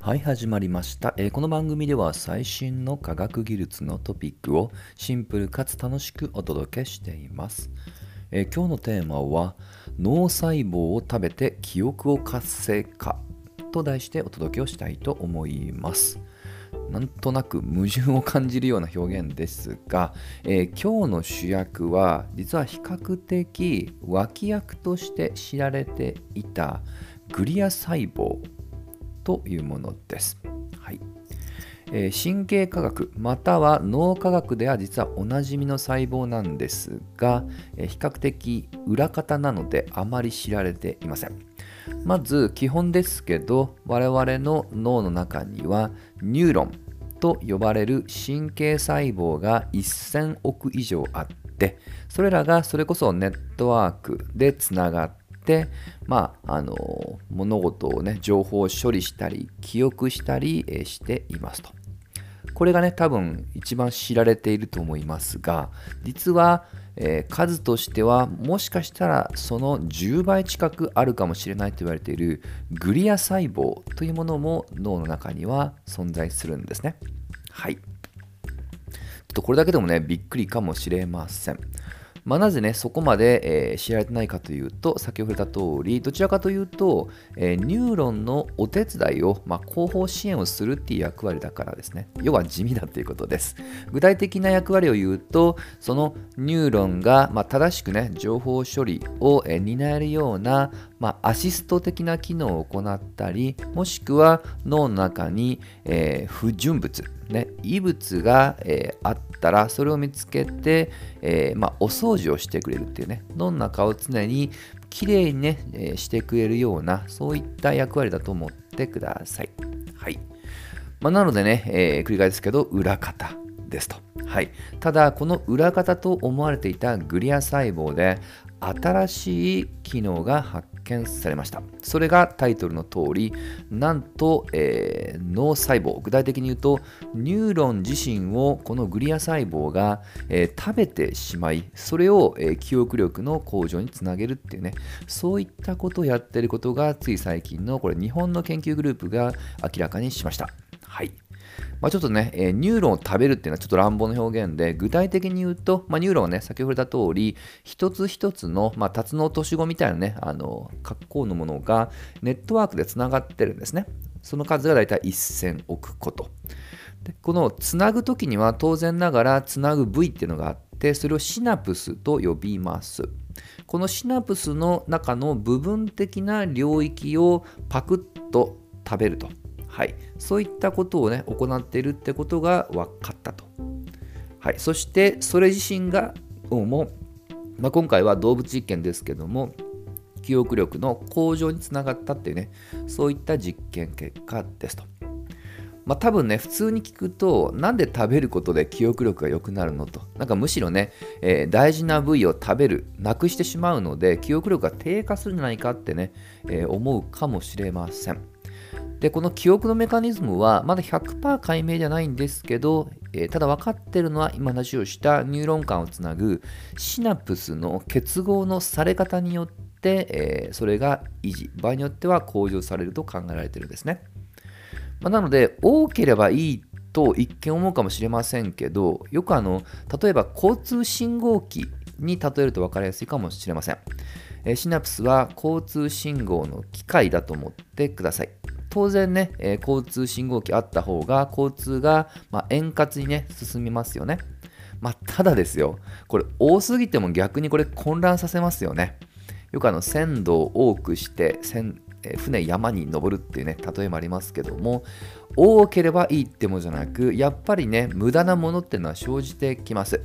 はい始まりました、えーこの番組では最新の科学技術のトピックをシンプルかつ楽しくお届けしています、えー今日のテーマは脳細胞を食べて記憶を活性化と題してお届けをしたいと思います。なんとなく矛盾を感じるような表現ですが、えー今日の主役は実は比較的脇役として知られていたグリア細胞というものです。はいえー神経科学または脳科学では実はおなじみの細胞なんですが、えー比較的裏方なのであまり知られていません。まず基本ですけど我々の脳の中にはニューロンと呼ばれる神経細胞が1000億以上あってそれらがそれこそネットワークでつながっまああの物事をね情報を処理したり記憶したりしていますと。これがね多分一番知られていると思いますが実は、えー数としてはもしかしたらその10倍近くあるかもしれないと言われているグリア細胞というものも脳の中には存在するんですね。はい。ちょっとこれだけでもねびっくりかもしれません。まあ、なぜね、そこまで、えー知られてないかというと、先ほど触れた通り、どちらかというと、えーニューロンのお手伝いを、まあ、後方支援をするっていう役割だからですね。要は地味だということです。具体的な役割を言うと、そのニューロンが、まあ、正しくね、情報処理を、えー担えるような、まあ、アシスト的な機能を行ったり、もしくは脳の中に、えー不純物、ね、異物が、えーあったら、それを見つけて、えーまあ、お掃除をしてくれるっていうね、脳の中を常にきれいにね、えしてくれるような、そういった役割だと思ってください。はい。まあ、なのでね、え繰り返すけど、裏方ですと。はい。ただ、この裏方と思われていたグリア細胞で、新しい機能が発見されました。それがタイトルの通り、なんと、えー脳細胞、具体的に言うと、ニューロン自身をこのグリア細胞が、えー食べてしまい、それを、えー記憶力の向上につなげるっていうね、そういったことをやってることが、つい最近のこれ日本の研究グループが明らかにしました。はい。まあ、ちょっとね、えーニューロンを食べるっていうのはちょっと乱暴な表現で、具体的に言うと、まあ、ニューロンはね、先ほど言った通り、一つ一つの、まあ、タツノオトシゴみたいなね、あの、格好のものがネットワークでつながってるんですね。その数がだいたい1000億個と。でこのつなぐときには当然ながらつなぐ部位っていうのがあってそれをシナプスと呼びますこのシナプスの中の部分的な領域をパクッと食べると、はい、そういったことをね行っているってことが分かったと、はい、そしてそれ自身がどうも、まあ、今回は動物実験ですけども記憶力の向上につながったっていうねそういった実験結果ですと。まあ多分ね普通に聞くとなんで食べることで記憶力が良くなるのと。なんかむしろね、えー大事な部位を食べるなくしてしまうので記憶力が低下するんじゃないかってね、えー思うかもしれません。でこの記憶のメカニズムはまだ100%解明じゃないんですけど、えーただ分かってるのは今話をしたニューロン間をつなぐシナプスの結合のされ方によって、えーそれが維持場合によっては向上されると考えられてるんですねまあなので、多ければいいと一見思うかもしれませんけど、よくあの、例えば交通信号機に例えると分かりやすいかもしれません。シナプスは交通信号の機械だと思ってください。当然ね、えー交通信号機あった方が交通が、まあ、円滑にね、進みますよね。まあ、ただですよ、これ多すぎても逆にこれ混乱させますよね。よくあの線路を多くして線えー船山に登るっていうね例えもありますけども多ければいいってもじゃなくやっぱりね無駄なものっていうのは生じてきます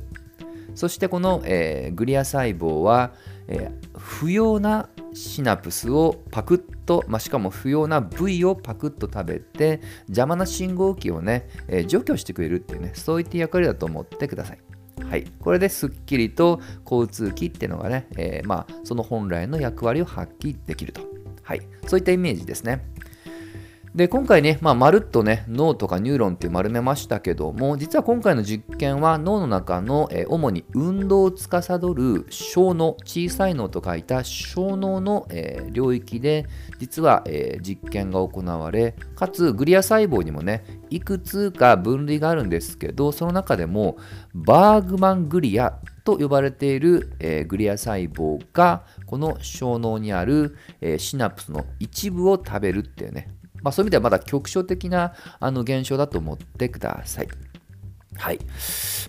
そしてこの、えーグリア細胞は、えー不要なシナプスをパクッと、まあ、しかも不要な部位をパクッと食べて邪魔な信号機をね、えー除去してくれるっていうねそういった役割だと思ってください。はい、これですっきりと交通機っていうのがね、えーまあ、その本来の役割を発揮できると、はい、そういったイメージですね。で今回ね、まあ、まるっとね脳とかニューロンって丸めましたけども実は今回の実験は脳の中の、えー、主に運動を司る小脳小さい脳と書いた小脳の、えー、領域で実は、えー、実験が行われかつグリア細胞にもねいくつか分類があるんですけどその中でもバーグマングリアと呼ばれている、えー、グリア細胞がこの小脳にある、えー、シナプスの一部を食べるっていうねまあ、そういう意味ではまだ局所的なあの現象だと思ってください。はい。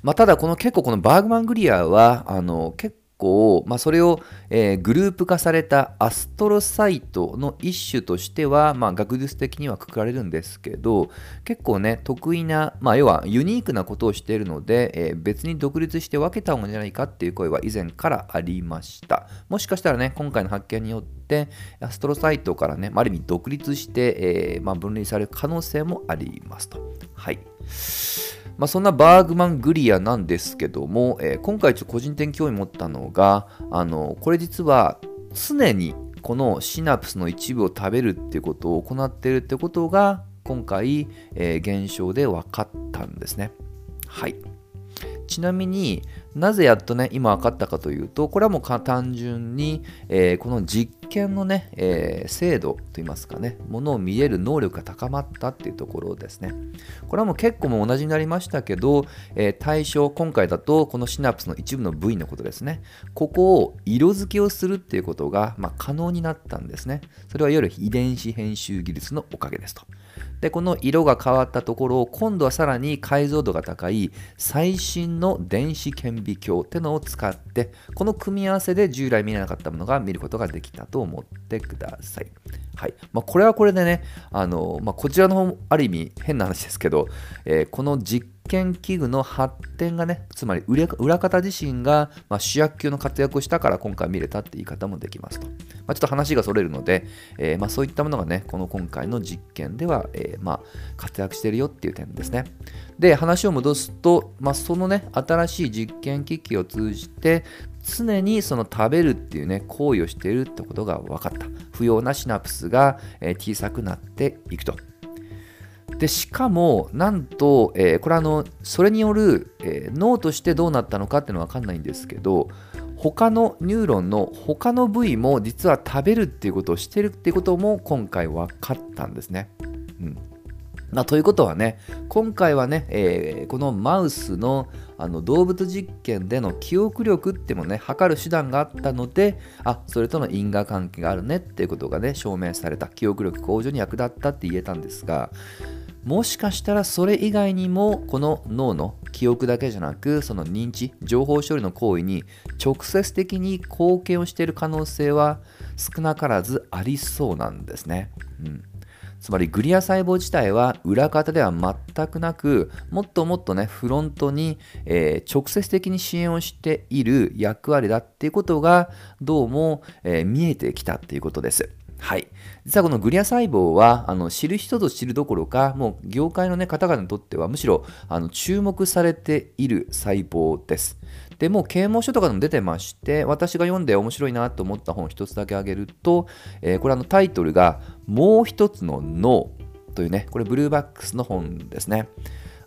まあ、ただ、この結構このバーグマングリアは、あの結構、まあ、それを、えー、グループ化されたアストロサイトの一種としては、まあ、学術的にはくくられるんですけど結構ね得意な、まあ、要はユニークなことをしているので、えー、別に独立して分けた方がいいんじゃないかっていう声は以前からありました。もしかしたらね今回の発見によってアストロサイトからね、ある意味独立して、えー、ま、分類される可能性もありますと。はい。まあ、そんなバーグマングリアなんですけども、えー、今回ちょっと個人的に興味持ったのが、あのこれ実は常にこのシナプスの一部を食べるっていうことを行っているってことが今回、えー、現象で分かったんですね。はい。ちなみになぜやっとね、今分かったかというと、これはもう単純に、えー、この実験のね、えー、精度といいますかね、ものを見える能力が高まったっていうところですね。これはもう結構も同じになりましたけど、えー、対象、今回だとこのシナプスの一部の部位のことですね。ここを色付けをするっていうことが、まあ、可能になったんですね。それはいわゆる遺伝子編集技術のおかげですと。でこの色が変わったところを今度はさらに解像度が高い最新の電子顕微鏡ってのを使ってこの組み合わせで従来見れなかったものが見ることができたと思ってください。はいまあ、これはこれでね、あのまあ、こちらの方もある意味変な話ですけど、えー、この実験器具の発展がね、つまり裏方自身が、まあ、主役級の活躍をしたから今回見れたって言い方もできますと。まあ、ちょっと話がそれるので、えー、まあ、そういったものがね、この今回の実験では、え、ま、活躍してるよっていう点ですね。で、話を戻すと、ま、そのね、新しい実験機器を通じて、常にその食べるっていうね、行為をしているってことが分かった。不要なシナプスが、え、小さくなっていくと。でしかも、なんと、えー、これあの、それによる、えー、脳としてどうなったのかっていうのは分かんないんですけど、他のニューロンの他の部位も実は食べるっていうことをしてるっていうことも今回分かったんですね。うんまあ、ということはね、今回はね、えー、このマウスのあの動物実験での記憶力ってもね、測る手段があったので、あ、それとの因果関係があるねっていうことがね、証明された、記憶力向上に役立ったって言えたんですが、もしかしたらそれ以外にもこの脳の記憶だけじゃなくその認知情報処理の行為に直接的に貢献をしている可能性は少なからずありそうなんですね。うんつまりグリア細胞自体は裏方では全くなくもっともっとねフロントに、えー、直接的に支援をしている役割だっていうことがどうも、えー、見えてきたっていうことです。はい。実はこのグリア細胞は、あの知る人ぞ知るどころか、もう業界の、ね、方々にとっては、むしろあの注目されている細胞です。でもう啓蒙書とかでも出てまして、私が読んで面白いなと思った本を一つだけ挙げると、えー、これあのタイトルが、もう一つの脳というね、これブルーバックスの本ですね。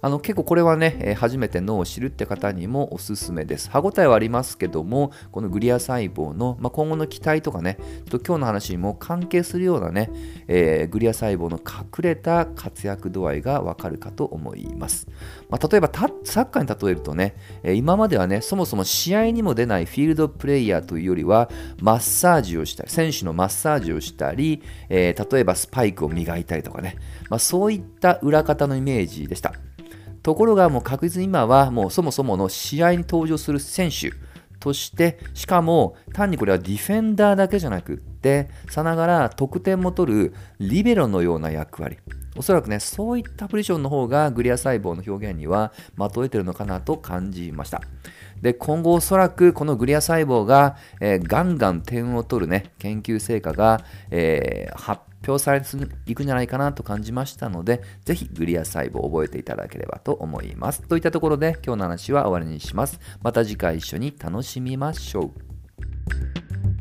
あの結構これはね、初めて脳を知るって方にもおすすめです。歯ごたえはありますけども、このグリア細胞の、まあ、今後の期待とかね、ちょっと今日の話にも関係するようなね、えー、グリア細胞の隠れた活躍度合いがわかるかと思います。まあ、例えばサッカーに例えるとね、今まではね、そもそも試合にも出ないフィールドプレイヤーというよりは、マッサージをしたり、選手のマッサージをしたり、えー、例えばスパイクを磨いたりとかね、まあ、そういった裏方のイメージでした。ところがもう確実に今はもうそもそもの試合に登場する選手としてしかも単にこれはディフェンダーだけじゃなくってさながら得点も取るリベロのような役割。おそらくねそういったポジションの方がグリア細胞の表現にはまとえてるのかなと感じました。で今後おそらくこのグリア細胞が、えー、ガンガン点を取るね研究成果が、えー、発表されていくんじゃないかなと感じましたので、ぜひグリア細胞を覚えていただければと思います。といったところで今日の話は終わりにします。また次回一緒に楽しみましょう。